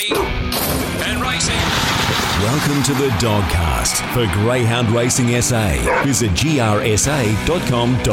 ready and racing. Welcome to the Dogcast for Greyhound Racing SA. Visit grsa.com.au.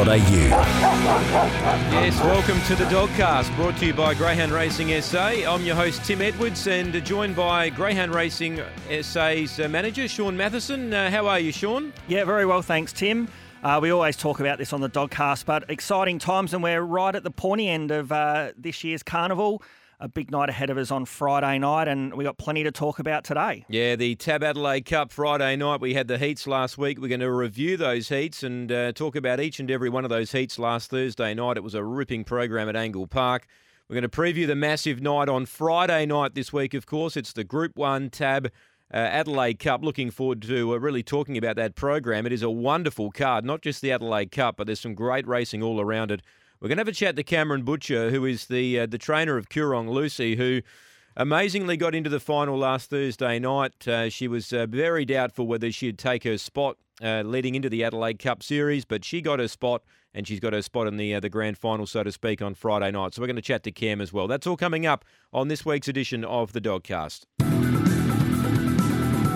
Yes, welcome to the Dogcast, brought to you by Greyhound Racing SA. I'm your host, Tim Edwards, and joined by Greyhound Racing SA's uh, manager, Shaun Mathieson. Uh, how are you, Shaun? Yeah, very well, thanks, Tim. Uh, we always talk about this on the Dogcast, but exciting times, and we're right at the pointy end of uh, this year's carnival. A big night ahead of us on Friday night, and we got plenty to talk about today. Yeah, the TAB Adelaide Cup Friday night. We had the heats last week. We're going to review those heats and uh, talk about each and every one of those heats last Thursday night. It was a ripping program at Angle Park. We're going to preview the massive night on Friday night this week, of course. It's the Group 1 TAB uh, Adelaide Cup. Looking forward to uh, really talking about that program. It is a wonderful card, not just the Adelaide Cup, but there's some great racing all around it. We're going to have a chat to Cameron Butcher, who is the uh, the trainer of Coorong Lucy, who amazingly got into the final last Thursday night. Uh, she was uh, very doubtful whether she'd take her spot uh, leading into the Adelaide Cup Series, but she got her spot, and she's got her spot in the uh, the grand final, so to speak, on Friday night. So we're going to chat to Cam as well. That's all coming up on this week's edition of the Dogcast.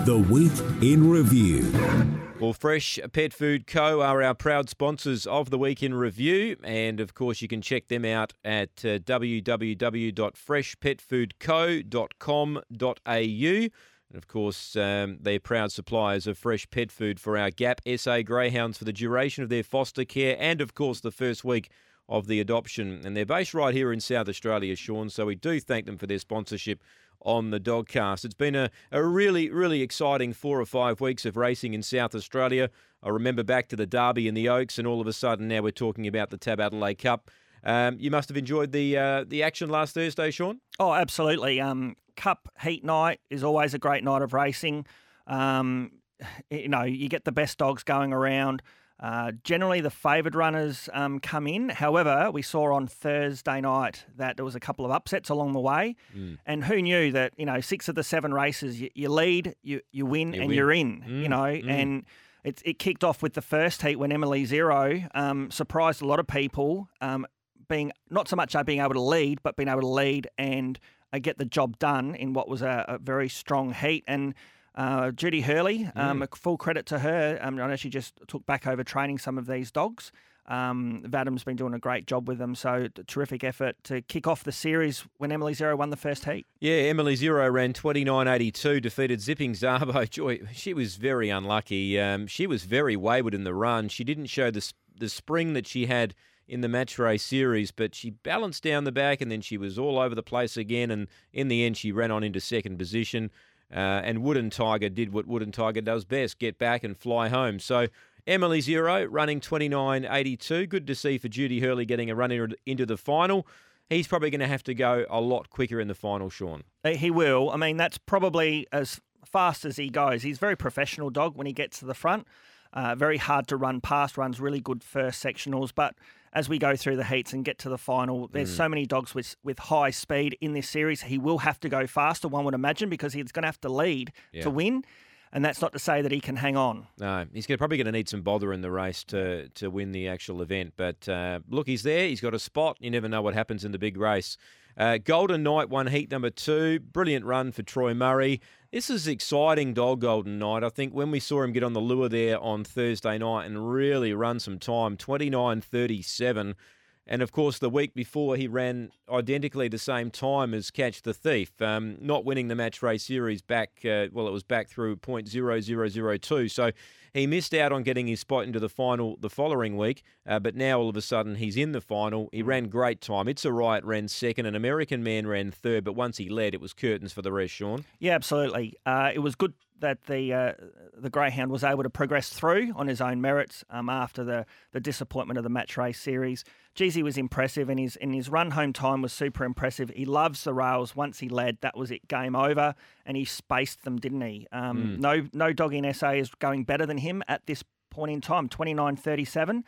The Week in Review. Well, Fresh Pet Food Co. are our proud sponsors of the Week in Review. And of course, you can check them out at uh, www.freshpetfoodco.com.au. And of course, um, they're proud suppliers of fresh pet food for our GAP SA Greyhounds for the duration of their foster care and, of course, the first week of the adoption. And they're based right here in South Australia, Shaun. So we do thank them for their sponsorship on the Dogcast. It's been a, a really, really exciting four or five weeks of racing in South Australia. I remember back to the Derby and the Oaks, and all of a sudden now we're talking about the TAB Adelaide Cup. Um, you must have enjoyed the uh, the action last Thursday, Shaun. Oh, absolutely. Um, Cup Heat Night is always a great night of racing. Um, you know, you get the best dogs going around. Uh, generally, the favoured runners um, come in. However, we saw on Thursday night that there was a couple of upsets along the way, Mm. and who knew that you know six of the seven races you, you lead, you you win, You and win. you're in. Mm, You know, mm. and it it kicked off with the first heat when Emily Zero um, surprised a lot of people, um, being not so much uh, being able to lead, but being able to lead and uh, get the job done in what was a, a very strong heat and. Uh, Judy Hurley, um, Mm. a full credit to her. Um, I know she just took back over training some of these dogs. Um, Vadam's been doing a great job with them, so terrific effort to kick off the series when Emily Zero won the first heat. Yeah, Emily Zero ran 29.82, defeated Zipping Zabo. Joy, she was very unlucky. Um, she was very wayward in the run. She didn't show the, the spring that she had in the match race series, but she balanced down the back and then she was all over the place again. And in the end, she ran on into second position. Uh, and Wooden Tiger did what Wooden Tiger does best get back and fly home. So Emily Zero running 29.82. Good to see for Judy Hurley getting a run into the final. He's probably going to have to go a lot quicker in the final, Shaun. He will. I mean, that's probably as fast as he goes. He's a very professional dog when he gets to the front. Uh, very hard to run past, runs really good first sectionals. But as we go through the heats and get to the final, there's Mm. so many dogs with with high speed in this series. He will have to go faster, one would imagine, because he's going to have to lead Yeah. to win. And that's not to say that he can hang on. No, he's gonna, probably going to need some bother in the race to to win the actual event. But uh, look, he's there. He's got a spot. You never know what happens in the big race. Uh, Golden Knight won heat number two. Brilliant run for Troy Murray. This is exciting dog, Golden Knight. I think when we saw him get on the lure there on Thursday night and really run some time, 29.37. And of course, the week before, he ran identically the same time as Catch the Thief, um, not winning the match race series back, uh, well, it was back through .0002. So he missed out on getting his spot into the final the following week, uh, but now all of a sudden he's in the final. He ran great time. It's a Riot ran second, an American man ran third, but once he led, it was curtains for the rest, Shaun. Yeah, absolutely. Uh, it was good that the uh, the greyhound was able to progress through on his own merits um, after the, the disappointment of the match race series. Jeezy was impressive, and his and his run home time was super impressive. He loves the rails. Once he led, that was it, game over, and he spaced them, didn't he? Um, No no dog in SA is going better than him at this point in time. Twenty nine thirty seven.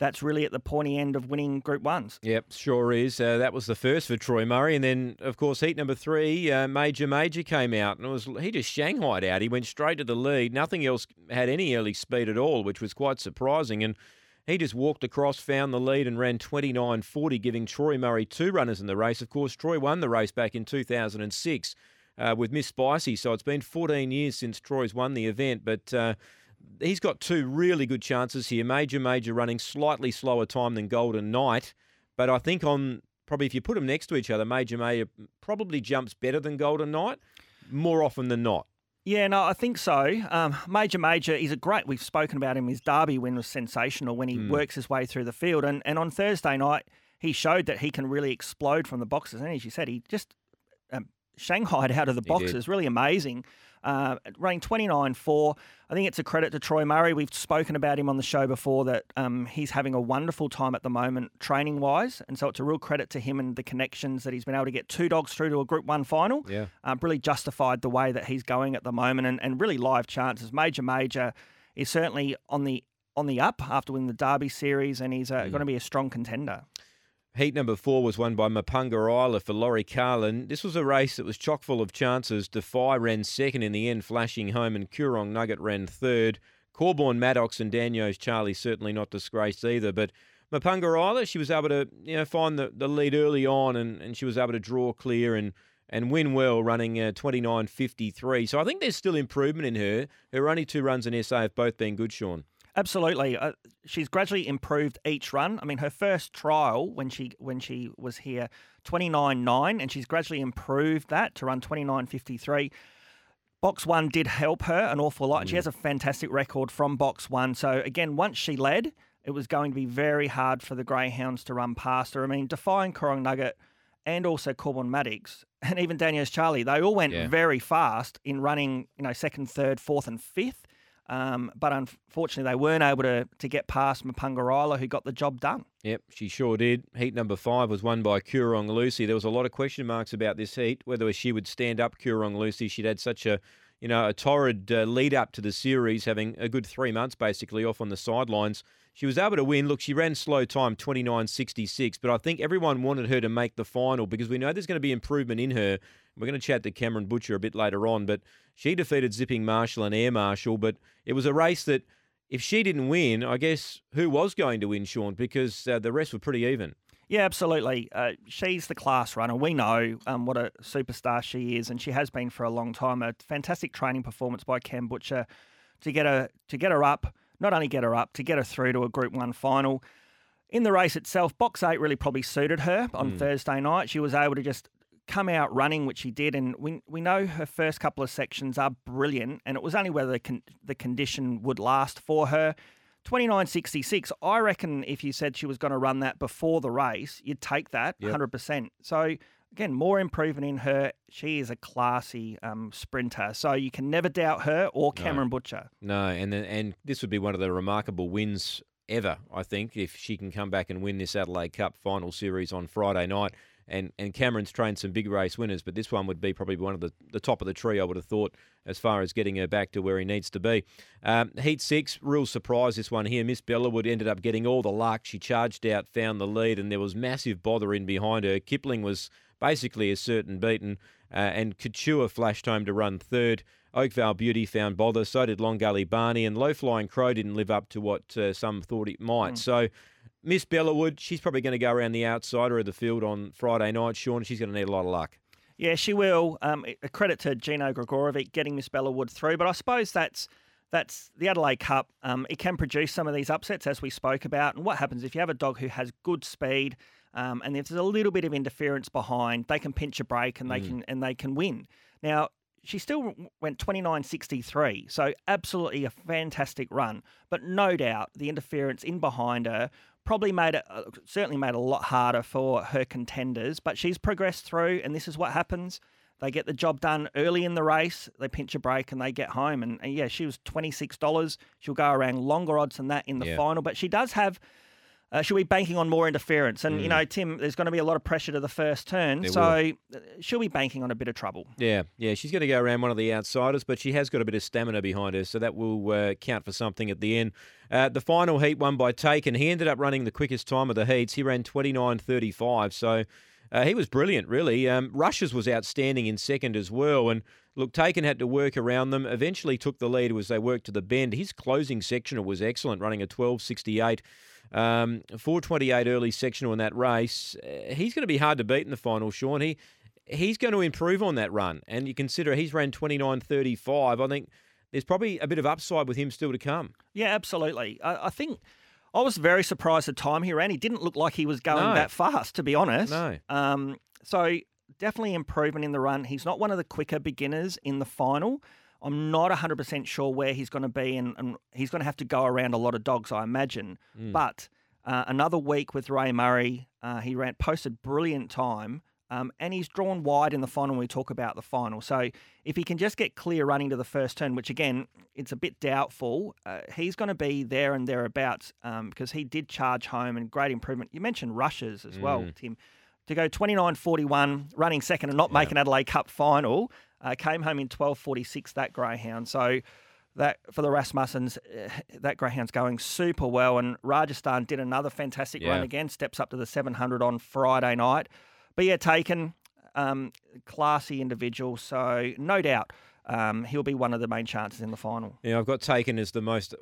That's really at the pointy end of winning Group Ones. Yep, sure is. Uh, that was the first for Troy Murray, and then of course heat number three, uh, Major Major came out, and was he just shanghaied out. He went straight to the lead. Nothing else had any early speed at all, which was quite surprising. And he just walked across, found the lead, and ran 29.40, giving Troy Murray two runners in the race. Of course, Troy won the race back in 2006. uh, with Miss Spicy. So it's been 14 years since Troy's won the event, but. Uh, he's got two really good chances here. Major Major running slightly slower time than Golden Knight, but I think on probably if you put them next to each other, Major Major probably jumps better than Golden Knight more often than not. Yeah, no, I think so. Um, Major Major, is a great. We've spoken about him. His Derby win was sensational when he Mm. works his way through the field, and and on Thursday night he showed that he can really explode from the boxes. And as you said, he just um, shanghaied out of the boxes. Really amazing. Uh, running 29-4. I think it's a credit to Troy Murray. We've spoken about him on the show before that um, he's having a wonderful time at the moment training wise, and so it's a real credit to him and the connections that he's been able to get two dogs through to a Group One final Yeah. um, really justified the way that he's going at the moment and, and really live chances. Major Major is certainly on the on the up after winning the Derby series and he's uh, Mm. going to be a strong contender. Heat number four was won by Mapunga Isla for Laurie Carlin. This was a race that was chock full of chances. Defy ran second in the end, flashing home, and Coorong Nugget ran third. Corborn Maddox and Daniels Charlie certainly not disgraced either, but Mapunga Isla, she was able to you know find the, the lead early on, and, and she was able to draw clear and and win well, running uh, 29.53. So I think there's still improvement in her. Her only two runs in SA have both been good, Shaun. Absolutely, uh, she's gradually improved each run. I mean, her first trial when she when she was here, twenty nine nine, and she's gradually improved that to run twenty nine fifty three. Box one did help her an awful lot. and She has a fantastic record from box one. So again, once she led, it was going to be very hard for the Greyhounds to run past her. I mean, defying Coorong Nugget and also Corbin Maddox and even Daniels Charlie, they all went Yeah. very fast in running, you know, second, third, fourth, and fifth. Um, but unfortunately, they weren't able to to get past Mapunga who got the job done. Yep, she sure did. Heat number five was won by Coorong Lucy. There was a lot of question marks about this heat, whether she would stand up Coorong Lucy. She'd had such a, you know, a torrid uh, lead up to the series, having a good three months basically off on the sidelines. She was able to win. Look, she ran slow time, 29.66, but I think everyone wanted her to make the final because we know there's going to be improvement in her. We're going to chat to Cameron Butcher a bit later on, but she defeated Zipping Marshall and Air Marshall, but it was a race that if she didn't win, I guess who was going to win, Shaun? Because uh, the rest were pretty even. Yeah, absolutely. Uh, she's the class runner. We know um, what a superstar she is, and she has been for a long time. A fantastic training performance by Cam Butcher to get her to get her up. Not only get her up, to get her through to a Group One final. In the race itself, box eight really probably suited her on Thursday night. She was able to just come out running, which she did, and we we know her first couple of sections are brilliant, and it was only whether the, con- the condition would last for her. 29.66, I reckon if you said she was going to run that before the race, you'd take that Yep. 100%. So, again, more improvement in her. She is a classy um, sprinter. So, you can never doubt her or Cameron Butcher. No, and then, and this would be one of the remarkable wins ever, I think, if she can come back and win this Adelaide Cup final series on Friday night. And and Cameron's trained some big race winners, but this one would be probably one of the, the top of the tree, I would have thought, as far as getting her back to where he needs to be. Um, heat six, real surprise this one here. Miss Bellawood ended up getting all the luck. She charged out, found the lead, and there was massive bother in behind her. Kipling was basically a certain beaten, uh, and Couture flashed home to run third. Oakvale Beauty found bother, so did Long Gully Barney, and Low Flying Crow didn't live up to what uh, some thought it might. So, Miss Bellawood, she's probably going to go around the outsider of the field on Friday night, Shaun. She's going to need a lot of luck. Yeah, she will. Um, a credit to Gino Gregorovic getting Miss Bellawood through, but I suppose that's that's the Adelaide Cup. Um, it can produce some of these upsets, as we spoke about. And what happens if you have a dog who has good speed, um, and if there's a little bit of interference behind, they can pinch a break and they can and they can win. Now she still went 29.63, so absolutely a fantastic run. But no doubt the interference in behind her probably made it uh, certainly made it a lot harder for her contenders. But she's progressed through, and this is what happens. They get the job done early in the race. They pinch a break and they get home. And, and yeah, she was twenty six dollars. She'll go around longer odds than that in the Yeah. final, but she does have. Uh, she'll be banking on more interference, and you Mm. know, Tim, there's going to be a lot of pressure to the first turn, There so uh, she'll be banking on a bit of trouble. Yeah, yeah, she's going to go around one of the outsiders, but she has got a bit of stamina behind her, so that will uh, count for something at the end. Uh, the final heat won by Taken. He ended up running the quickest time of the heats. He ran 29.35, so uh, he was brilliant, really. Um, Rushes was outstanding in second as well, and look, Taken had to work around them. Eventually took the lead as they worked to the bend. His closing sectional was excellent, running a 12.68. Um, 428 early sectional in that race. Uh, he's going to be hard to beat in the final, Shaun. He he's going to improve on that run. And you consider he's ran 29.35. I think there's probably a bit of upside with him still to come. Yeah, absolutely. I, I think I was very surprised at the time he ran. He didn't look like he was going No. that fast, to be honest. No. Um, so definitely improvement in the run. He's not one of the quicker beginners in the final. I'm not 100% sure where he's going to be, and, and he's going to have to go around a lot of dogs, I imagine. Mm. But uh, another week with Ray Murray, uh, he ran posted brilliant time, um, and he's drawn wide in the final when we talk about the final. So if he can just get clear running to the first turn, which again, it's a bit doubtful, uh, he's going to be there and thereabouts um, because he did charge home and great improvement. You mentioned rushes as well, Mm. Tim. To go 29.41, running second and not Yeah. making Adelaide Cup final, uh, came home in 12.46, that greyhound. So that for the Rasmussens, eh, that greyhound's going super well. And Rajasthan did another fantastic run again, steps up to the 700 on Friday night. But yeah, taken, um, classy individual. So no doubt um, he'll be one of the main chances in the final. Yeah, I've got taken as the most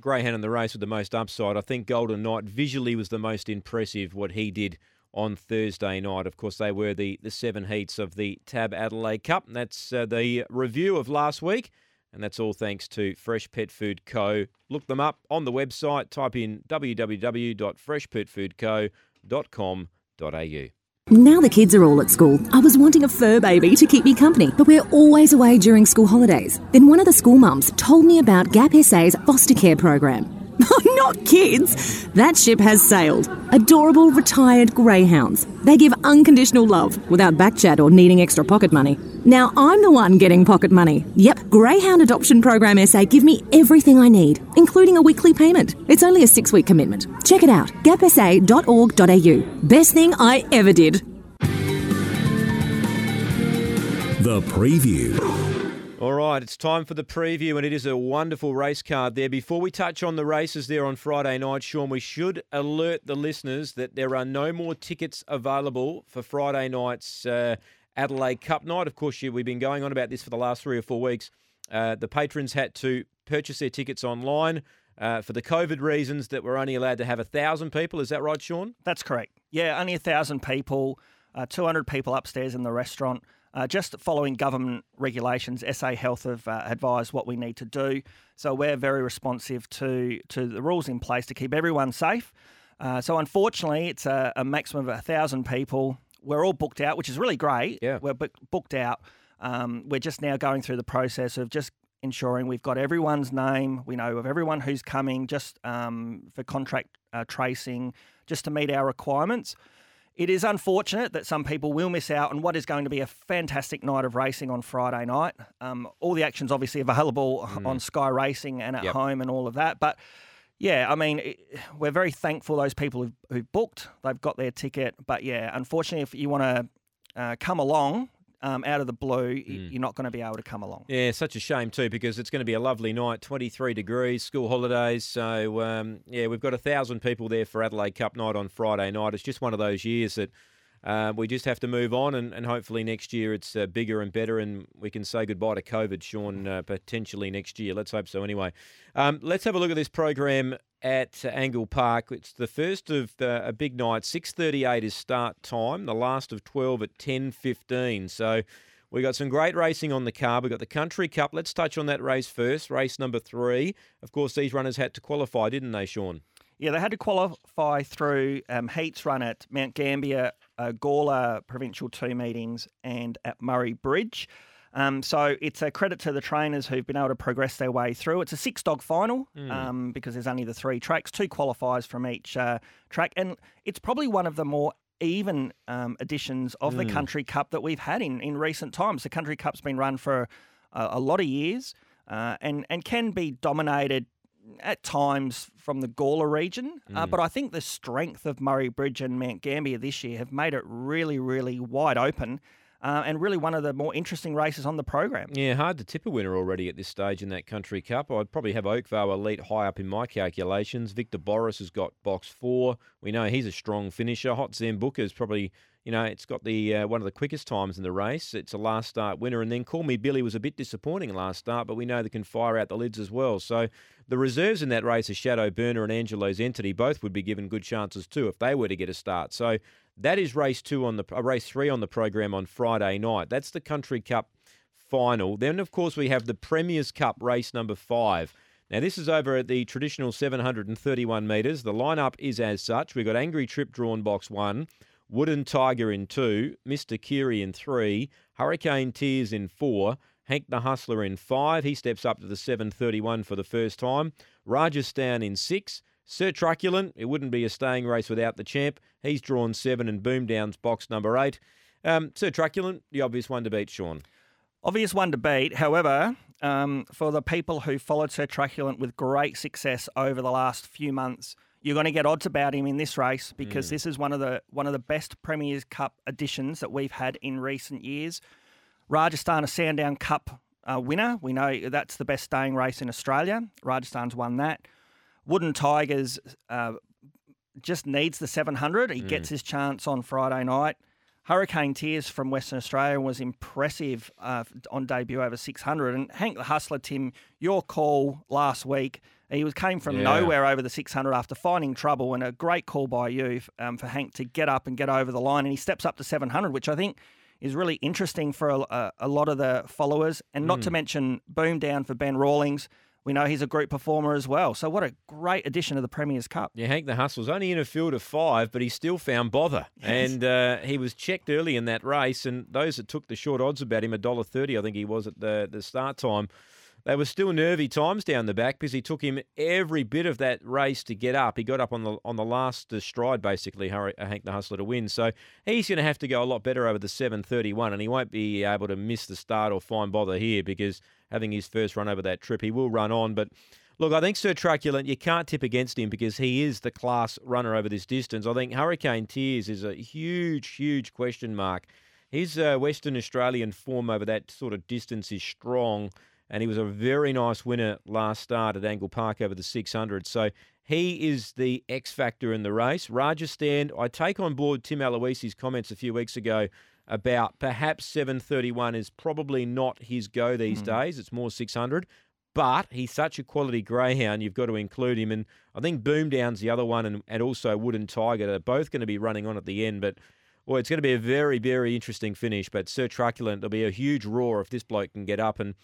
greyhound in the race with the most upside. I think Golden Knight visually was the most impressive. What he did on Thursday night. Of course, they were the the seven heats of the TAB Adelaide Cup. And that's uh, the review of last week, and that's all thanks to Fresh Pet Food Co. Look them up on the website. Type in www.freshpetfoodco.com.au. Now the kids are all at school. I was wanting a fur baby to keep me company, but we're always away during school holidays. Then one of the school mums told me about Gap SA's foster care program. Not kids! That ship has sailed. Adorable retired greyhounds. They give unconditional love without backchat or needing extra pocket money. Now I'm the one getting pocket money. Yep, Greyhound Adoption Program SA give me everything I need, including a weekly payment. It's only a six week commitment. Check it out, gapsa.org.au. Best thing I ever did. The preview. All right, it's time for the preview, and it is a wonderful race card there. Before we touch on the races there on Friday night, Shaun, we should alert the listeners that there are no more tickets available for Friday night's uh, Adelaide Cup night. Of course, we've been going on about this for the last three or four weeks. Uh, the patrons had to purchase their tickets online uh, for the COVID reasons that we're only allowed to have a thousand people. Is that right, Shaun? That's correct. Yeah, only a thousand people, uh, 200 people upstairs in the restaurant. Uh, just following government regulations, SA Health have uh, advised what we need to do. So we're very responsive to to the rules in place to keep everyone safe. Uh, so unfortunately, it's a, a maximum of a thousand people. We're all booked out, which is really great. Yeah. we're book- booked out. Um, we're just now going through the process of just ensuring we've got everyone's name. We know of everyone who's coming, just um, for contract uh, tracing, just to meet our requirements. It is unfortunate that some people will miss out on what is going to be a fantastic night of racing on Friday night. Um, all the action's obviously available on Sky Racing and at Yep. home and all of that. But yeah, I mean, it, we're very thankful those people who've, who've booked, they've got their ticket. But yeah, unfortunately, if you want to uh, come along um, out of the blue, y you're not going to be able to come along. Yeah, such a shame too because it's going to be a lovely night, 23 degrees, school holidays. So um, yeah, we've got a thousand people there for Adelaide Cup night on Friday night. It's just one of those years that uh, we just have to move on, and, and hopefully next year it's uh, bigger and better, and we can say goodbye to COVID, Shaun, uh, potentially next year. Let's hope so. Anyway, um, let's have a look at this program at Angle Park. It's the first of uh, a big night. 6:38 is start time. The last of 12 at 10:15. So. We got some great racing on the card. We got the Country Cup. Let's touch on that race first. Race number three. Of course, these runners had to qualify, didn't they, Shaun? Yeah, they had to qualify through um, heats run at Mount Gambier, uh, Gawler Provincial Two meetings, and at Murray Bridge. Um, so it's a credit to the trainers who've been able to progress their way through. It's a six dog final um, because there's only the three tracks, two qualifiers from each uh, track, and it's probably one of the more even um, editions of the Country Cup that we've had in, in recent times. The Country Cup's been run for a, a lot of years uh, and and can be dominated at times from the Gawler region. Uh, but I think the strength of Murray Bridge and Mount Gambier this year have made it really, really wide open. Uh, and really one of the more interesting races on the program. Yeah, hard to tip a winner already at this stage in that Country Cup. I'd probably have Oakvale Elite high up in my calculations. Victor Boris has got box four. We know he's a strong finisher. Hot Zambuka is probably You know, it's got the uh, one of the quickest times in the race. It's a last start winner, and then Call Me Billy was a bit disappointing last start, but we know they can fire out the lids as well. So the reserves in that race are Shadow Burner and Angelo's Entity. Both would be given good chances too if they were to get a start. So that is race two on the uh, race three on the program on Friday night. That's the Country Cup final. Then of course we have the Premier's Cup race number five. Now, this is over at the traditional 731 metres. The lineup is as such. We've got Angry Trip drawn box one, Wooden Tiger in two, Mr. Kiri in three, Hurricane Tears in four, Hank the Hustler in five. He steps up to the 731 for the first time. Rajasthan in six. Sir Truculent, it wouldn't be a staying race without the champ. He's drawn seven and Boomdown's box number eight. Um, Sir Truculent, the obvious one to beat, Shaun. Obvious one to beat. However, um, for the people who followed Sir Truculent with great success over the last few months, you're going to get odds about him in this race because mm. this is one of the one of the best Premier's Cup editions that we've had in recent years. Rajasthan, a Sandown Cup uh, winner. We know that's the best staying race in Australia. Rajasthan's won that. Wooden Tigers uh, just needs the 700. He mm. gets his chance on Friday night. Hurricane Tears from Western Australia was impressive uh, on debut over 600. And Hank the Hustler, Tim, your call last week, he was came from yeah. nowhere over the 600 after finding trouble, and a great call by you um, for Hank to get up and get over the line. And he steps up to 700, which I think is really interesting for a, a lot of the followers. And not mm. to mention Boom Down for Ben Rawlings. We know he's a group performer as well. So what a great addition to the Premier's Cup. Yeah, Hank the Hustle's only in a field of five, but he still found bother. Yes. And uh, he was checked early in that race, and those that took the short odds about him, a dollar thirty, I think he was at the the start time. They were still nervy times down the back because he took him every bit of that race to get up. He got up on the on the last uh, stride, basically, Hank the Hustler to win. So he's going to have to go a lot better over the 7:31, and he won't be able to miss the start or find bother here because having his first run over that trip, he will run on. But look, I think Sir Truculent, you can't tip against him because he is the class runner over this distance. I think Hurricane Tears is a huge, huge question mark. His uh, Western Australian form over that sort of distance is strong and he was a very nice winner last start at Angle Park over the 600. So he is the X factor in the race. Rajasthan, I take on board Tim Aloisi's comments a few weeks ago about perhaps 731 is probably not his go these mm. days. It's more 600. But he's such a quality greyhound, you've got to include him. And I think Boom Down's the other one, and, and also Wooden Tiger. They're both going to be running on at the end. But well, it's going to be a very, very interesting finish. But Sir Truculent, there'll be a huge roar if this bloke can get up and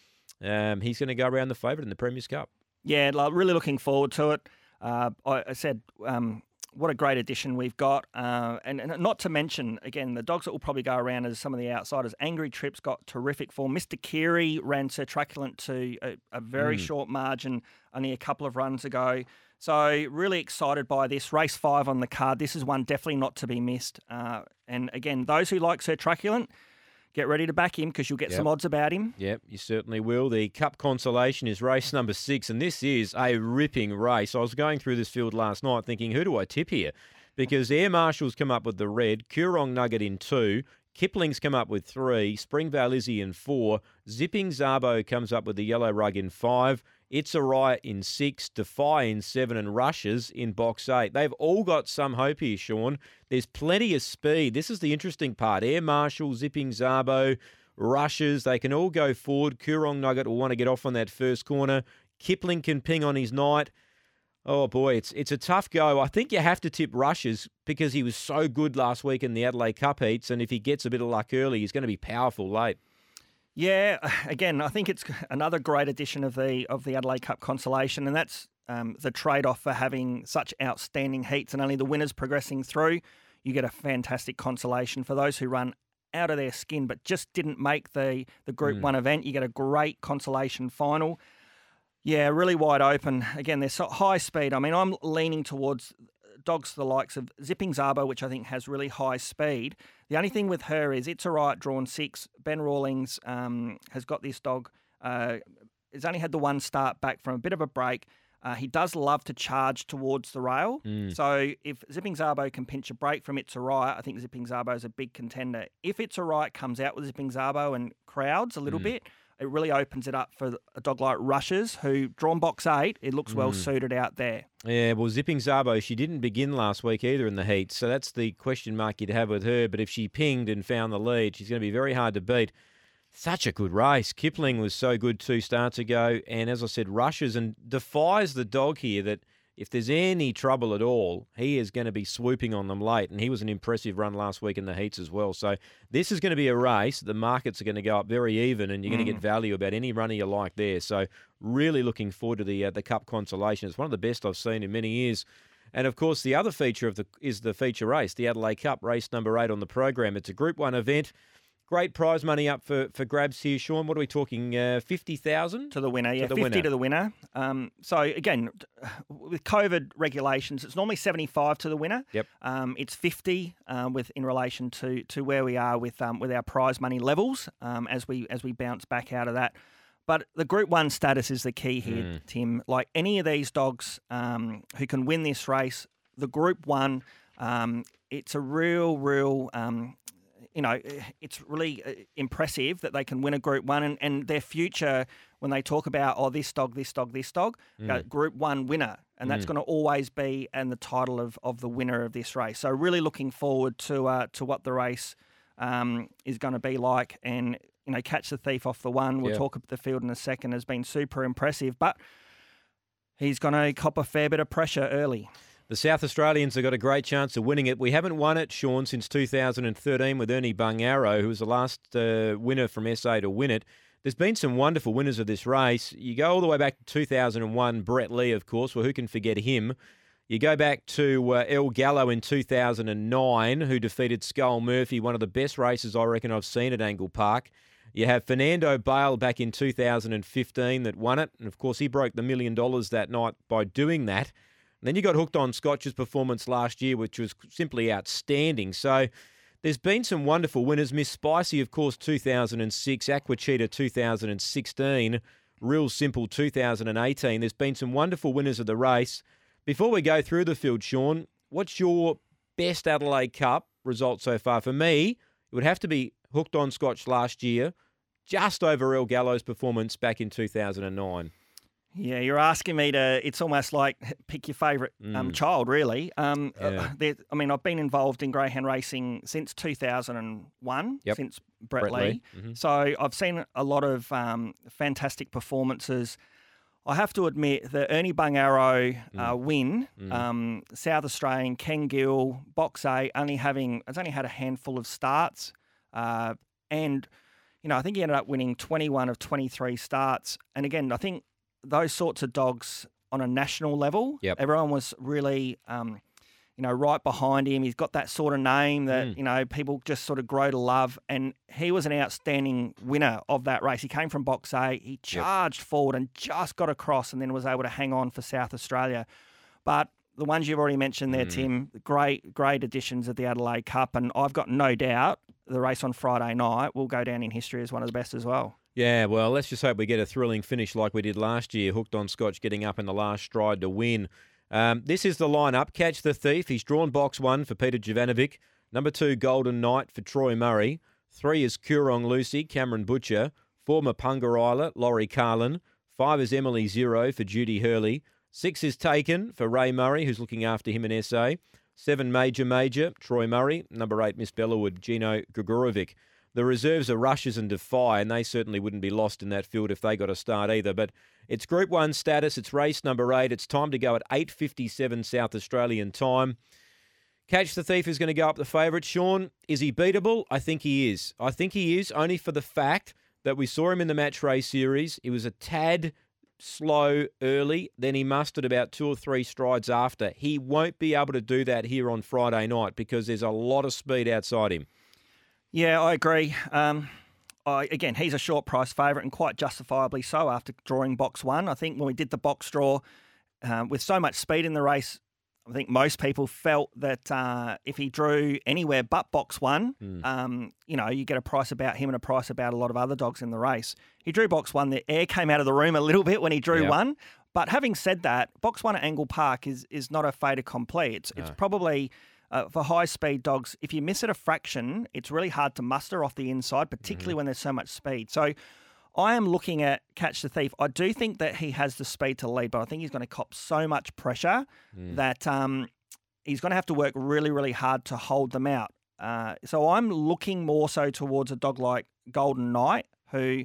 um, he's going to go around the favourite in the Premier's Cup. Yeah, really looking forward to it. Uh, I, I, said, um, what a great addition we've got. Uh, and, and, not to mention, again, the dogs that will probably go around as some of the outsiders. Angry Trips got terrific form. Mr. Kiri ran Sir Truculent to a, a very mm. short margin only a couple of runs ago. So, really excited by this. Race five on the card. This is one definitely not to be missed. Uh, and again, those who like Sir Truculent, get ready to back him because you'll get yep. some odds about him. Yep, you certainly will. The Cup Consolation is race number six, and this is a ripping race. I was going through this field last night thinking, who do I tip here? Because Air Marshals come up with the red, Coorong Nugget in two, Kipling's come up with three, Springvale Izzy in four, Zipping Zabo comes up with the yellow rug in five, it's a Riot in six, Defy in seven, and Rushes in box eight. They've all got some hope here, Shaun. There's plenty of speed. This is the interesting part. Air Marshal, Zipping Zabo, Rushes, they can all go forward. Coorong Nugget will want to get off on that first corner. Kipling can ping on his night. Oh boy, it's it's a tough go. I think you have to tip Rushes because he was so good last week in the Adelaide Cup heats, and if he gets a bit of luck early, he's going to be powerful late. Yeah, again, I think it's another great addition of the of the Adelaide Cup consolation, and that's um, the trade off for having such outstanding heats and only the winners progressing through. You get a fantastic consolation for those who run out of their skin but just didn't make the the Group mm. One event. You get a great consolation final. Yeah, really wide open. Again, they're so high speed. I mean, I'm leaning towards dogs the likes of Zipping Zabo, which I think has really high speed. The only thing with her is it's a right drawn six. Ben Rawlings um, has got this dog. Uh, has only had the one start back from a bit of a break. Uh, he does love to charge towards the rail. Mm. So if Zipping Zabo can pinch a break from It's a Riot, I think Zipping Zabo is a big contender. If It's a Riot comes out with Zipping Zabo and crowds a little mm. bit, it really opens it up for a dog like Rushes, who drawn box eight, it looks well mm. suited out there. Yeah, well, Zipping Zabo, she didn't begin last week either in the heat, so that's the question mark you'd have with her. But if she pinged and found the lead, she's going to be very hard to beat. Such a good race. Kipling was so good two starts ago, and as I said, rushes and defies the dog here that if there's any trouble at all, he is going to be swooping on them late. And he was an impressive run last week in the heats as well. So this is going to be a race. The markets are going to go up very even, and you're going to get value about any runner you like there. So really looking forward to the uh, the Cup consolation. It's one of the best I've seen in many years. And of course, the other feature of the is the feature race, the Adelaide Cup, race number eight on the program. It's a Group One event. Great prize money up for, for grabs here, Shaun. What are we talking? Uh, Fifty thousand to the winner. Yeah, the fifty winner. to the winner. Um, so again, with COVID regulations, it's normally seventy-five to the winner. Yep. Um, it's fifty um, with in relation to to where we are with um, with our prize money levels um, as we as we bounce back out of that. But the Group One status is the key here, Tim. Like any of these dogs um, who can win this race, the Group One, um, it's a real, real um, you know, it's really uh, impressive that they can win a Group One and, and their future when they talk about oh this dog, this dog, this dog, go, Group One winner, and that's going to always be and the title of, of the winner of this race. So really looking forward to uh, to what the race um, is going to be like, and you know, catch the thief off the one. We'll Yeah. talk about the field in a second. Has been super impressive, but he's going to cop a fair bit of pressure early. The South Australians have got a great chance of winning it. We haven't won it, Shaun, since 2013 with Ernie Bungaro, who was the last uh, winner from SA to win it. There's been some wonderful winners of this race. You go all the way back to 2001, Brett Lee, of course. Well, who can forget him? You go back to uh, El Gallo in 2009, who defeated Skull Murphy, one of the best races I reckon I've seen at Angle Park. You have Fernando Bale back in 2015 that won it. And of course, he broke the million dollars that night by doing that. And then you got hooked on Scotch's performance last year, which was simply outstanding. So there's been some wonderful winners. Miss Spicy, of course, 2006, Aquachita 2016, Real Simple 2018. There's been some wonderful winners of the race. Before we go through the field, Shaun, what's your best Adelaide Cup result so far? For me, it would have to be hooked on Scotch last year, just over El Gallo's performance back in 2009. Yeah, you're asking me to. It's almost like pick your favourite um, child, really. Um, uh, Mm. Yeah. there- I mean, I've been involved in greyhound racing since 2001, Yep. since Brett, Brett Lee. Lee. Mhm. So I've seen a lot of um, fantastic performances. I have to admit the Ernie Bungaro uh, Mm. win, um, South Australian, Ken Gill, Box A, only having it's only had a handful of starts, uh, and you know I think he ended up winning 21 of 23 starts. And again, I think those sorts of dogs on a national level, Yep. everyone was really. Um, you know, right behind him. He's got that sort of name that, Mm. you know, people just sort of grow to love. And he was an outstanding winner of that race. He came from box A. He charged forward and just got across and then was able to hang on for South Australia. But the ones you've already mentioned there, Mm. Tim, great, great additions of the Adelaide Cup. And I've got no doubt the race on Friday night will go down in history as one of the best as well. Yeah, well, let's just hope we get a thrilling finish like we did last year. Hooked on Scotch getting up in the last stride to win. Um, this is the lineup. Catch the Thief. He's drawn box one for Peter Jovanovic. Number two, Golden Knight for Troy Murray. Three is Coorong Lucy, Cameron Butcher. Four, Mapunga Laurie Carlin. Five is Emily Zero for Judy Hurley. Six is Taken for Ray Murray, who's looking after him in SA. Seven, Major Major, Troy Murray. Number eight, Miss Bellawood, Gino Gregorovic. The reserves are Rushes and Defy, and they certainly wouldn't be lost in that field if they got a start either. But it's Group 1 status. It's race number 8. It's time to go at 8.57 South Australian time. Catch the Thief is going to go up the favourite. Shaun, is he beatable? I think he is. I think he is, only for the fact that we saw him in the match race series. He was a tad slow early, then he mustered about two or three strides after. He won't be able to do that here on Friday night because there's a lot of speed outside him. Yeah, I agree. Um, I, again, he's a short price favourite and quite justifiably so after drawing box one. I think when we did the box draw, um, with so much speed in the race, I think most people felt that uh, if he drew anywhere but box one, Hmm. um, you know, you get a price about him and a price about a lot of other dogs in the race. He drew box one. The air came out of the room a little bit when he drew one. But having said that, box one at Angle Park is is not a fait accompli. It's it's probably uh, for high speed dogs. If you miss it a fraction, it's really hard to muster off the inside, particularly when there's so much speed. So. I am looking at Catch the Thief. I do think that he has the speed to lead, but I think he's going to cop so much pressure that um, he's going to have to work really, really hard to hold them out. Uh, so I'm looking more so towards a dog like Golden Knight, who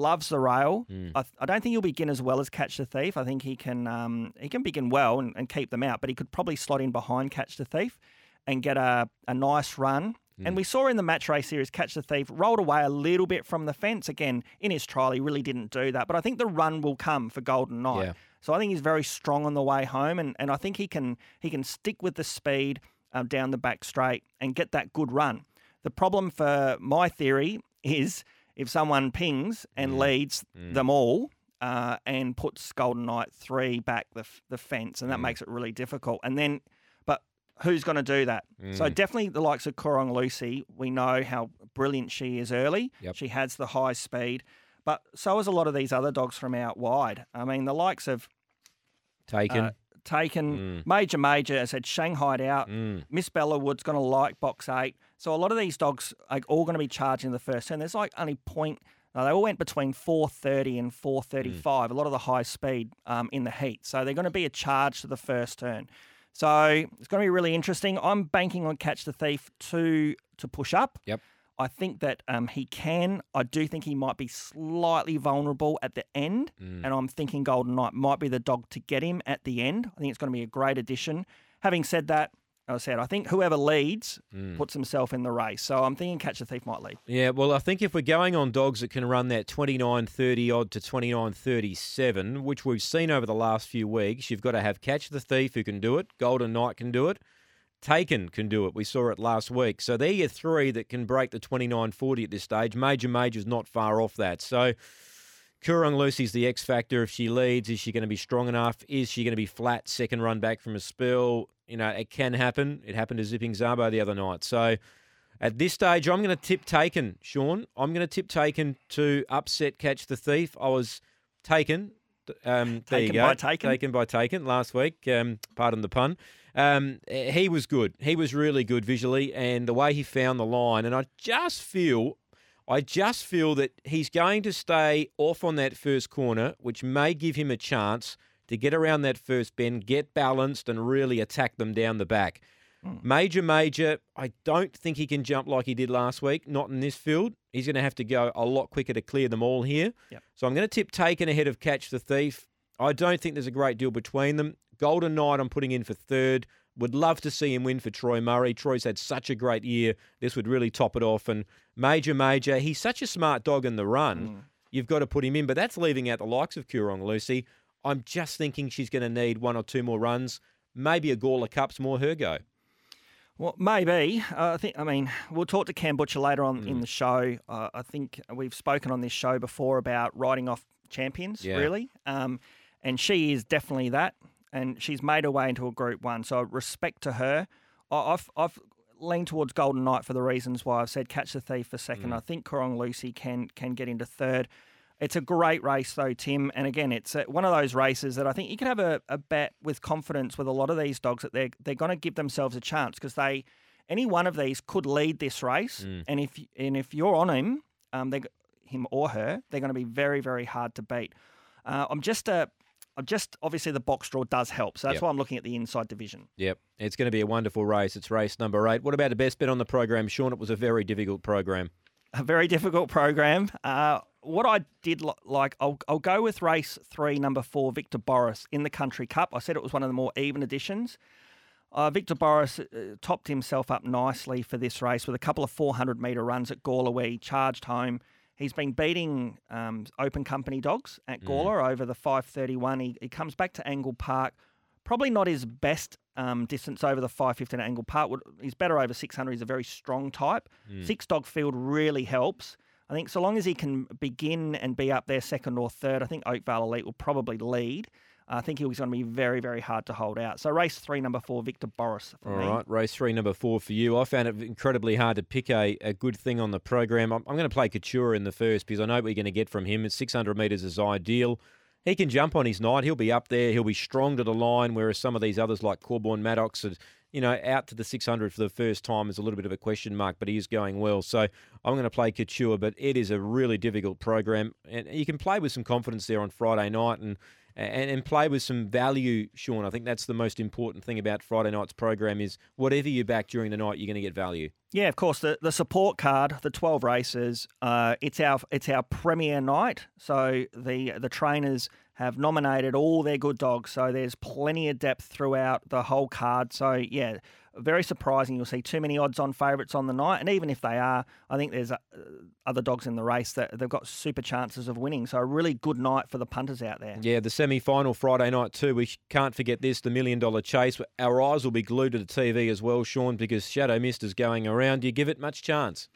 loves the rail. I, I don't think he'll begin as well as Catch the Thief. I think he can um, he can begin well and, and keep them out, but he could probably slot in behind Catch the Thief and get a, a nice run. And we saw in the match race series, Catch the Thief rolled away a little bit from the fence. Again, in his trial, he really didn't do that. But I think the run will come for Golden Knight. Yeah. So I think he's very strong on the way home, and, and I think he can he can stick with the speed um, down the back straight and get that good run. The problem for my theory is if someone pings and leads mm. them all uh, and puts Golden Knight three back the the fence, and that mm. makes it really difficult. And then, but who's going to do that? So mm. definitely the likes of Coorong Lucy. We know how brilliant she is early. Yep. She has the high speed. But so is a lot of these other dogs from out wide. I mean, the likes of Taken. uh, taken major major as I said shanghaied out miss bella wood's going to like box eight so a lot of these dogs are all going to be charging in the first turn there's like only point no, they all went between 430 and 435 a lot of the high speed um, in the heat so they're going to be a charge to the first turn so it's going to be really interesting i'm banking on catch the thief to to push up Yep. I think that um, he can. I do think he might be slightly vulnerable at the end, and I'm thinking Golden Knight might be the dog to get him at the end. I think it's going to be a great addition. Having said that, I said, I think whoever leads mm. puts himself in the race. So I'm thinking Catch the Thief might lead. Yeah, well, I think if we're going on dogs that can run that 29 30 odd to 29 37, which we've seen over the last few weeks, you've got to have Catch the Thief who can do it, Golden Knight can do it, Taken can do it. We saw it last week. So they're your three that can break the 29 40 at this stage. Major Major's not far off that. So. Coorong Lucy's the X factor. If she leads, is she going to be strong enough? Is she going to be flat second run back from a spill? You know, it can happen. It happened to Zipping Zabo the other night. So at this stage, I'm going to tip Taken, Shaun. I'm going to tip Taken to upset Catch the Thief. I was taken. Um, there you Taken go. by Taken. Taken by Taken last week. Um, pardon the pun. Um, he was good. He was really good visually, and the way he found the line. And I just feel, I just feel that he's going to stay off on that first corner, which may give him a chance to get around that first bend, get balanced, and really attack them down the back. Hmm. Major, major, I don't think he can jump like he did last week, not in this field. He's going to have to go a lot quicker to clear them all here. Yep. So I'm going to tip Taken ahead of Catch the Thief. I don't think there's a great deal between them. Golden Knight, I'm putting in for third. Would love to see him win for Troy Murray. Troy's had such a great year. This would really top it off. And Major, Major, he's such a smart dog in the run. You've got to put him in, but that's leaving out the likes of Coorong Lucy. I'm just thinking she's going to need one or two more runs. Maybe a Gawler Cup's more her go. Well, maybe. Uh, I think. I mean, we'll talk to Cam Butcher later on in the show. Uh, I think we've spoken on this show before about writing off champions, Yeah. really, um, and she is definitely that. And she's made her way into a Group One, so respect to her. I- I've I've leaned towards Golden Knight for the reasons why I've said Catch the Thief for second. I think Coorong Lucy can can get into third. It's a great race though, Tim. And again, it's uh one of those races that I think you can have a, a bet with confidence with a lot of these dogs that they're they're going to give themselves a chance because they any one of these could lead this race, and if and if you're on him, um, they him or her, they're going to be very very hard to beat. Uh, I'm just a I'm just obviously the box draw does help, so that's Yep. why I'm looking at the inside division. Yep, it's going to be a wonderful race. It's race number eight. What about the best bet on the program, Shaun? It was a very difficult program. a very difficult program. Uh, what I did li- like, I'll, I'll go with race three, number four, Victor Boris in the Country Cup. I said it was one of the more even editions. Uh, Victor Boris uh, topped himself up nicely for this race with a couple of 400 metre runs at Gawler. charged home. He's been beating um, open company dogs at Gawler over the 531. He, he comes back to Angle Park. Probably not his best um, distance over the 515 at Angle Park. He's better over 600. He's a very strong type. Six dog field really helps. I think so long as he can begin and be up there second or third, I think Oakvale Elite will probably lead. I think he was going to be very, very hard to hold out. So race three, number four, Victor Boris for All me. right, race three, number four for you. I found it incredibly hard to pick a, a good thing on the program. I'm, I'm going to play Couture in the first because I know what you're going to get from him. It's 600 metres is ideal. He can jump on his night. He'll be up there. He'll be strong to the line, whereas some of these others like Corborn Maddox, are, you know, out to the 600 for the first time is a little bit of a question mark, but he is going well. So I'm going to play Couture, but it is a really difficult program. And you can play with some confidence there on Friday night and, and, and play with some value, Shaun. I think that's the most important thing about Friday night's program is whatever you back during the night, you're going to get value. Yeah, of course. The the support card, the twelve races, uh, it's our it's our premier night. So the the trainers have nominated all their good dogs. So there's plenty of depth throughout the whole card. So yeah, very surprising. You'll see too many odds on favourites on the night, and even if they are, I think there's uh, other dogs in the race that they've got super chances of winning. So a really good night for the punters out there. Yeah, the semi-final Friday night too. We can't forget this: the million dollar chase. Our eyes will be glued to the TV as well, Shaun, because Shadow Mist is going around. Do you give it much chance?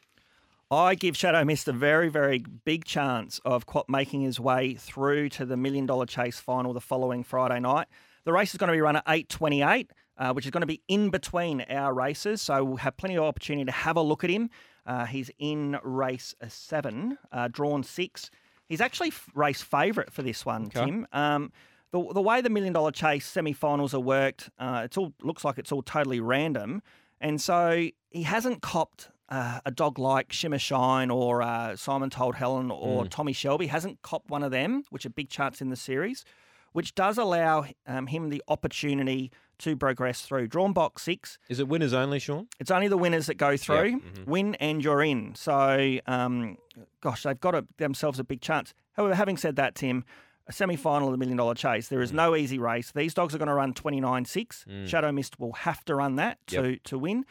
I give Shadow Mist a very, very big chance of making his way through to the million dollar chase final the following Friday night. The race is going to be run at 8:28 uh, which is going to be in between our races. So we'll have plenty of opportunity to have a look at him. Uh, he's in race seven, uh, drawn six. He's actually race favourite for this one, okay. Tim. Um, the, the way the million dollar chase semi-finals are worked, uh, it's all looks like it's all totally random, and so he hasn't copped uh, a dog like Shimmer Shine or uh, Simon Told Helen or mm. Tommy Shelby. Hasn't copped one of them, which are big chance in the series, which does allow um, him the opportunity to progress through. Drawn box six. Is it winners only, Shaun? It's only the winners that go through. Yep. Mm-hmm. Win and you're in. So, um, gosh, they've got a, themselves a big chance. However, having said that, Tim, a semi final of the million dollar chase, there is mm. no easy race. These dogs are going to run 29 6. Mm. Shadow Mist will have to run that to, yep. to win.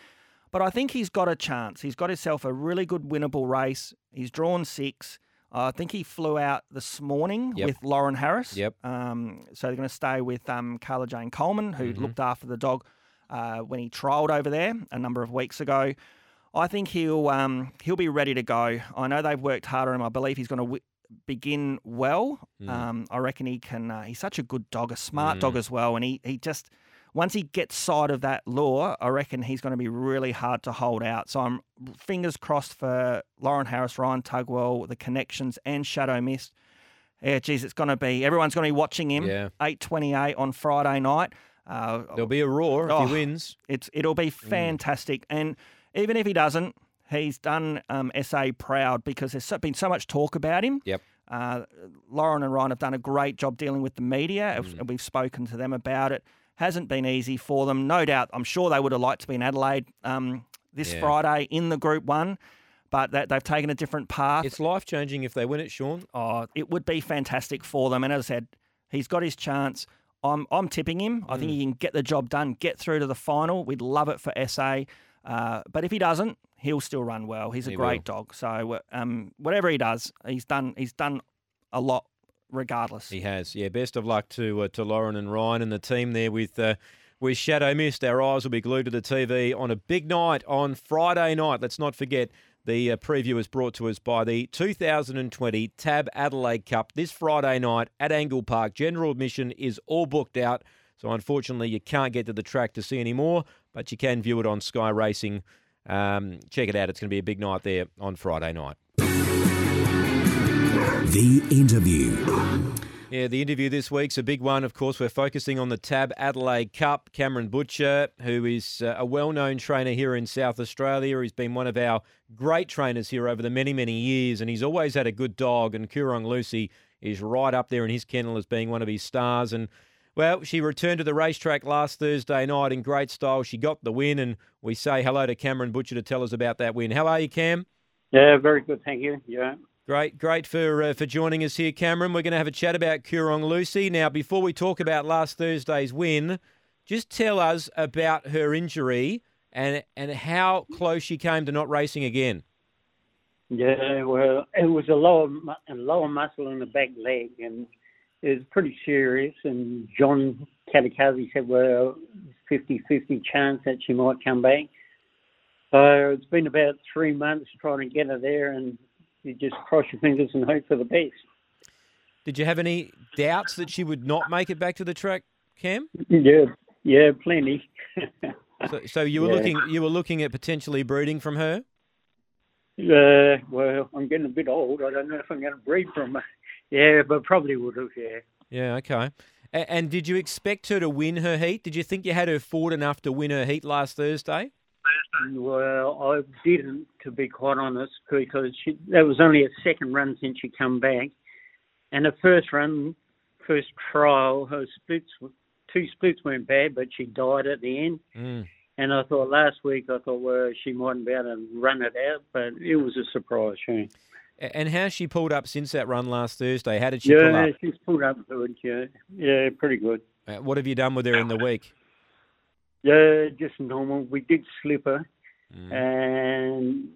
But I think he's got a chance. He's got himself a really good winnable race. He's drawn six. I think he flew out this morning yep. with Lauren Harris. Yep. Um, so they're going to stay with um, Carla Jane Coleman, who mm-hmm. looked after the dog uh, when he trialled over there a number of weeks ago. I think he'll um, he'll be ready to go. I know they've worked hard on him. I believe he's going to w- begin well. Mm. Um, I reckon he can. Uh, he's such a good dog, a smart mm. dog as well, and he he just once he gets sight of that lure, I reckon he's going to be really hard to hold out. So I'm fingers crossed for Lauren Harris, Ryan Tugwell, the connections, and Shadow Mist. Yeah, geez, it's going to be everyone's going to be watching him. Yeah. eight twenty eight on Friday night. Uh, There'll be a roar oh, if he wins. It's it'll be mm. fantastic, mm. and even if he doesn't, he's done um, SA proud because there's been so much talk about him. Yep. Uh, Lauren and Ryan have done a great job dealing with the media. Mm. We've spoken to them about it hasn't been easy for them. No doubt, I'm sure they would have liked to be in Adelaide um, this yeah. Friday in the Group One, but that they've taken a different path. It's life changing if they win it, Shaun. Oh, it would be fantastic for them. And as I said, he's got his chance. I'm I'm tipping him. I think mm. he can get the job done, get through to the final. We'd love it for SA. Uh, but if he doesn't, he'll still run well. He's a he great will. dog. So um, whatever he does, he's done. He's done a lot regardless. He has. Yeah, best of luck to uh, to Lauren and Ryan and the team there with uh, with Shadow Mist. Our eyes will be glued to the TV on a big night on Friday night. Let's not forget the uh, preview is brought to us by the 2020 TAB Adelaide Cup this Friday night at Angle Park. General admission is all booked out, so unfortunately you can't get to the track to see any more, but you can view it on Sky Racing. Um, check it out. It's going to be a big night there on Friday night. The interview. Yeah, the interview this week's a big one. Of course, we're focusing on the TAB Adelaide Cup. Cameron Butcher, who is uh, a well known trainer here in South Australia, he's been one of our great trainers here over the many, many years, and he's always had a good dog. And Coorong Lucy is right up there in his kennel as being one of his stars. And well, she returned to the racetrack last Thursday night in great style. She got the win, and we say hello to Cameron Butcher to tell us about that win. How are you, Cam? Yeah, very good, thank you. Yeah. Great, great for uh, for joining us here, Cameron. We're going to have a chat about Coorong Lucy. Now, before we talk about last Thursday's win, just tell us about her injury and and how close she came to not racing again. Yeah, well, it was a lower a lower muscle in the back leg, and it was pretty serious. And John Katakazi said, well, 50-50 chance that she might come back. So it's been about three months trying to get her there, and you just cross your fingers and hope for the best. Did you have any doubts that she would not make it back to the track, Cam? Yeah, yeah, plenty. so, so you were yeah. looking, you were looking at potentially breeding from her. Uh, well, I'm getting a bit old. I don't know if I'm going to breed from her. Yeah, but probably would have. Yeah. Yeah. Okay. A- And did you expect her to win her heat? Did you think you had her forward enough to win her heat last Thursday? Well, I didn't, to be quite honest, because she, that was only a second run since she come back, and the first run, first trial, her splits, two splits weren't bad, but she died at the end. Mm. And I thought last week, I thought, well, she mightn't be able to run it out, but it was a surprise. Yeah, And how's she pulled up since that run last Thursday? How did she pull yeah up? she's pulled up good. Yeah, yeah, pretty good. Uh, What have you done with her in the week? Yeah, just normal. We did slip her, Mm. and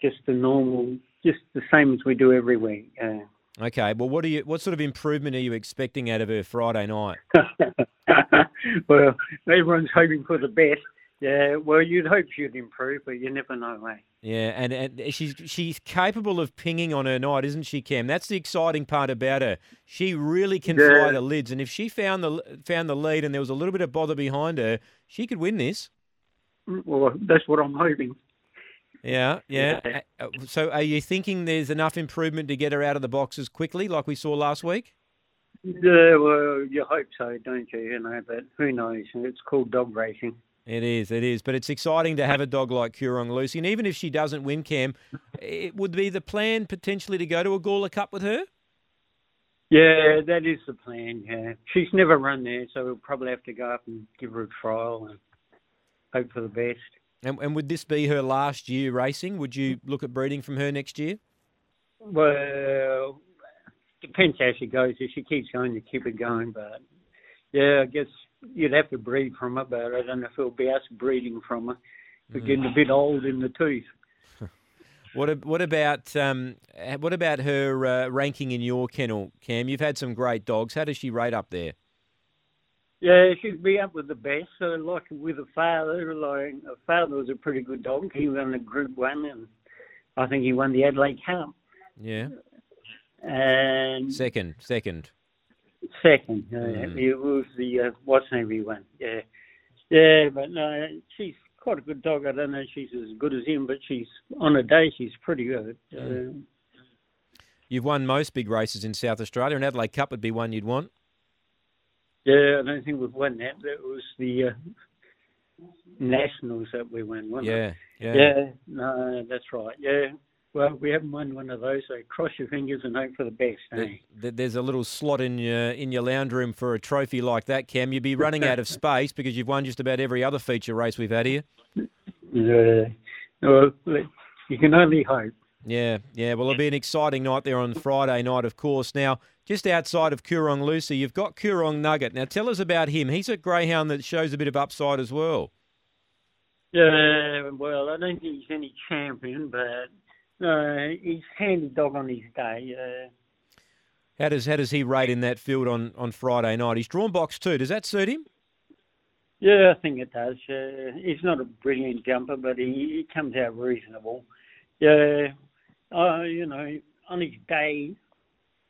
just the normal, just the same as we do every week. Yeah. Okay. Well, what are you? What sort of improvement are you expecting out of her Friday night? well, everyone's hoping for the best. Yeah, well, you'd hope she'd improve, but you never know, eh? Yeah, and, and she's she's capable of pinging on her night, isn't she, Cam? That's the exciting part about her. She really can Yeah. fly the lids, and if she found the found the lead and there was a little bit of bother behind her, she could win this. Well, that's what I'm hoping. Yeah, yeah. Yeah. So, are you thinking there's enough improvement to get her out of the boxes quickly, like we saw last week? Yeah, well, you hope so, don't you? You know, but who knows? It's called dog racing. It is, it is. But it's exciting to have a dog like Coorong Lucy. And even if she doesn't win, Cam, it would be the plan potentially to go to a Gawler Cup with her? Yeah, that is the plan. Yeah, she's never run there, so we'll probably have to go up and give her a trial and hope for the best. And, and would this be her last year racing? Would you look at breeding from her next year? Well, depends how she goes. If she keeps going, you keep it going. But yeah, I guess you'd have to breed from it, But I don't know if it'll be us breeding from it. We're getting a bit old in the teeth. What what about um, what about her uh, ranking in your kennel, Cam? You've had some great dogs. How does she rate up there? Yeah, she'd be up with the best. So like with a father, like a father was a pretty good dog. He won the Group One, and I think he won the Adelaide Cup. Yeah, And second, second. Second, uh, Mm. it was the uh, what's name he won. Yeah, yeah, but no, she's quite a good dog. I don't know if she's as good as him, but she's on a day she's pretty good. Uh, You've won most big races in South Australia, and Adelaide Cup would be one you'd want. yeah, I don't think we've won that. That was the uh, nationals that we won. wasn't it? Yeah, yeah. Yeah, no, that's right. Yeah. Well, we haven't won one of those, so cross your fingers and hope for the best. Eh? Th- th- There's a little slot in your in your lounge room for a trophy like that, Cam. You'd be running out of space because you've won just about every other feature race we've had here. Yeah. Well, you can only hope. Yeah, yeah. Well, it'll be an exciting night there on Friday night, of course. Now, just outside of Coorong Lucy, you've got Coorong Nugget. Now, tell us about him. He's a greyhound that shows a bit of upside as well. Yeah, well, I don't think he's any champion, but uh, he's handy dog on his day. Uh, How does how does he rate in that field on, on Friday night? He's drawn box too. Does that suit him? yeah, I think it does. Uh, he's not a brilliant jumper, but he, he comes out reasonable. Yeah, uh, you know, on his day,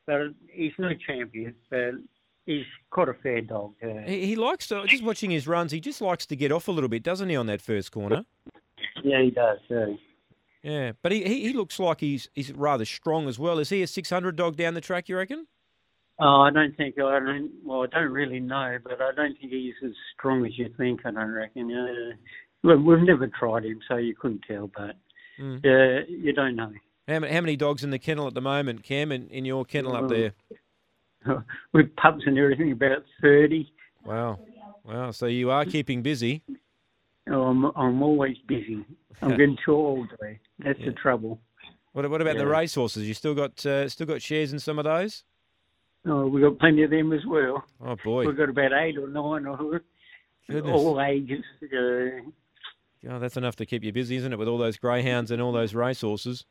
but he's no champion, but he's quite a fair dog. Uh, He, he likes to just watching his runs. He just likes to get off a little bit, doesn't he, on that first corner? yeah, he does. Yeah. But he, he, he looks like he's he's rather strong as well. Is he a six hundred dog down the track? You reckon? Oh, I don't think I don't. Well, I don't really know, but I don't think he's as strong as you think. I don't reckon. Yeah. Well, we've never tried him, so you couldn't tell. But Mm. yeah, you don't know. How many, how many dogs in the kennel at the moment, Cam? In, in your kennel up there? With pups and everything, about thirty. Wow, wow. So you are keeping busy. Oh, I'm I'm always busy. I'm getting too old. eh? That's the trouble. What, what about the racehorses? You still got uh, still got shares in some of those? Oh, we've got plenty of them as well. Oh boy, We've got about eight or nine or Goodness. all ages. Uh, oh, that's enough to keep you busy, isn't it? With all those greyhounds and all those racehorses.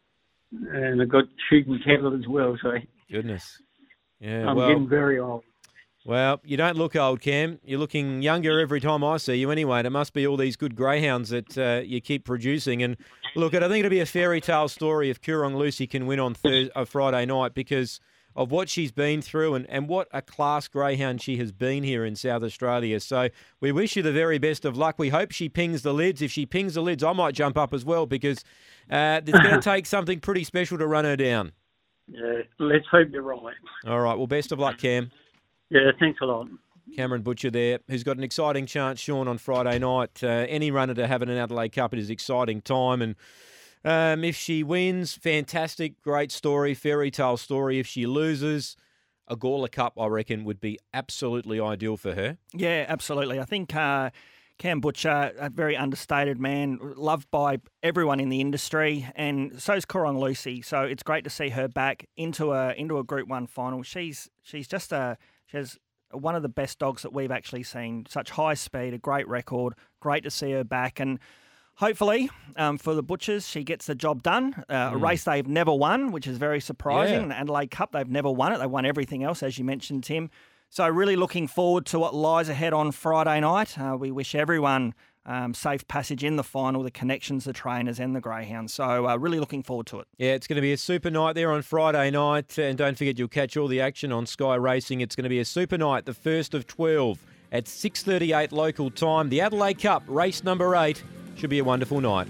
and I've got shooting cattle as well, so Goodness. Yeah. I'm well, getting very old. Well, you don't look old, Cam. You're looking younger every time I see you. Anyway, and it must be all these good greyhounds that uh, you keep producing. And look, I think it'll be a fairy tale story if Coorong Lucy can win on Thursday, uh, Friday night because of what she's been through and, and what a class greyhound she has been here in South Australia. So we wish you the very best of luck. We hope she pings the lids. If she pings the lids, I might jump up as well because uh, it's going to take something pretty special to run her down. Yeah, let's hope you're right. All right. Well, best of luck, Cam. Yeah, thanks a lot. Cameron Butcher there, who's got an exciting chance, Shaun, on Friday night. Uh, any runner to have in an Adelaide Cup, it is exciting time. And um, if she wins, fantastic, great story, fairy tale story. If she loses, a Gawler Cup, I reckon, would be absolutely ideal for her. Yeah, absolutely. I think uh, Cam Butcher, a very understated man, loved by everyone in the industry, and so is Coorong Lucy. So it's great to see her back into a into a Group One final. She's she's just a has one of the best dogs that we've actually seen. Such high speed, a great record. Great to see her back and hopefully um, for the Butchers, she gets the job done. Uh, A race they've never won, which is very surprising. Yeah. And Adelaide Cup, they've never won it. They won everything else, as you mentioned, Tim. So really looking forward to what lies ahead on Friday night. Uh, we wish everyone um, safe passage in the final, the connections, the trainers, and the greyhounds. So uh, really looking forward to it. Yeah, it's going to be a super night there on Friday night. And don't forget, you'll catch all the action on Sky Racing. It's going to be a super night, the first of 12 at 6.38 local time. The Adelaide Cup, race number eight. Should be a wonderful night.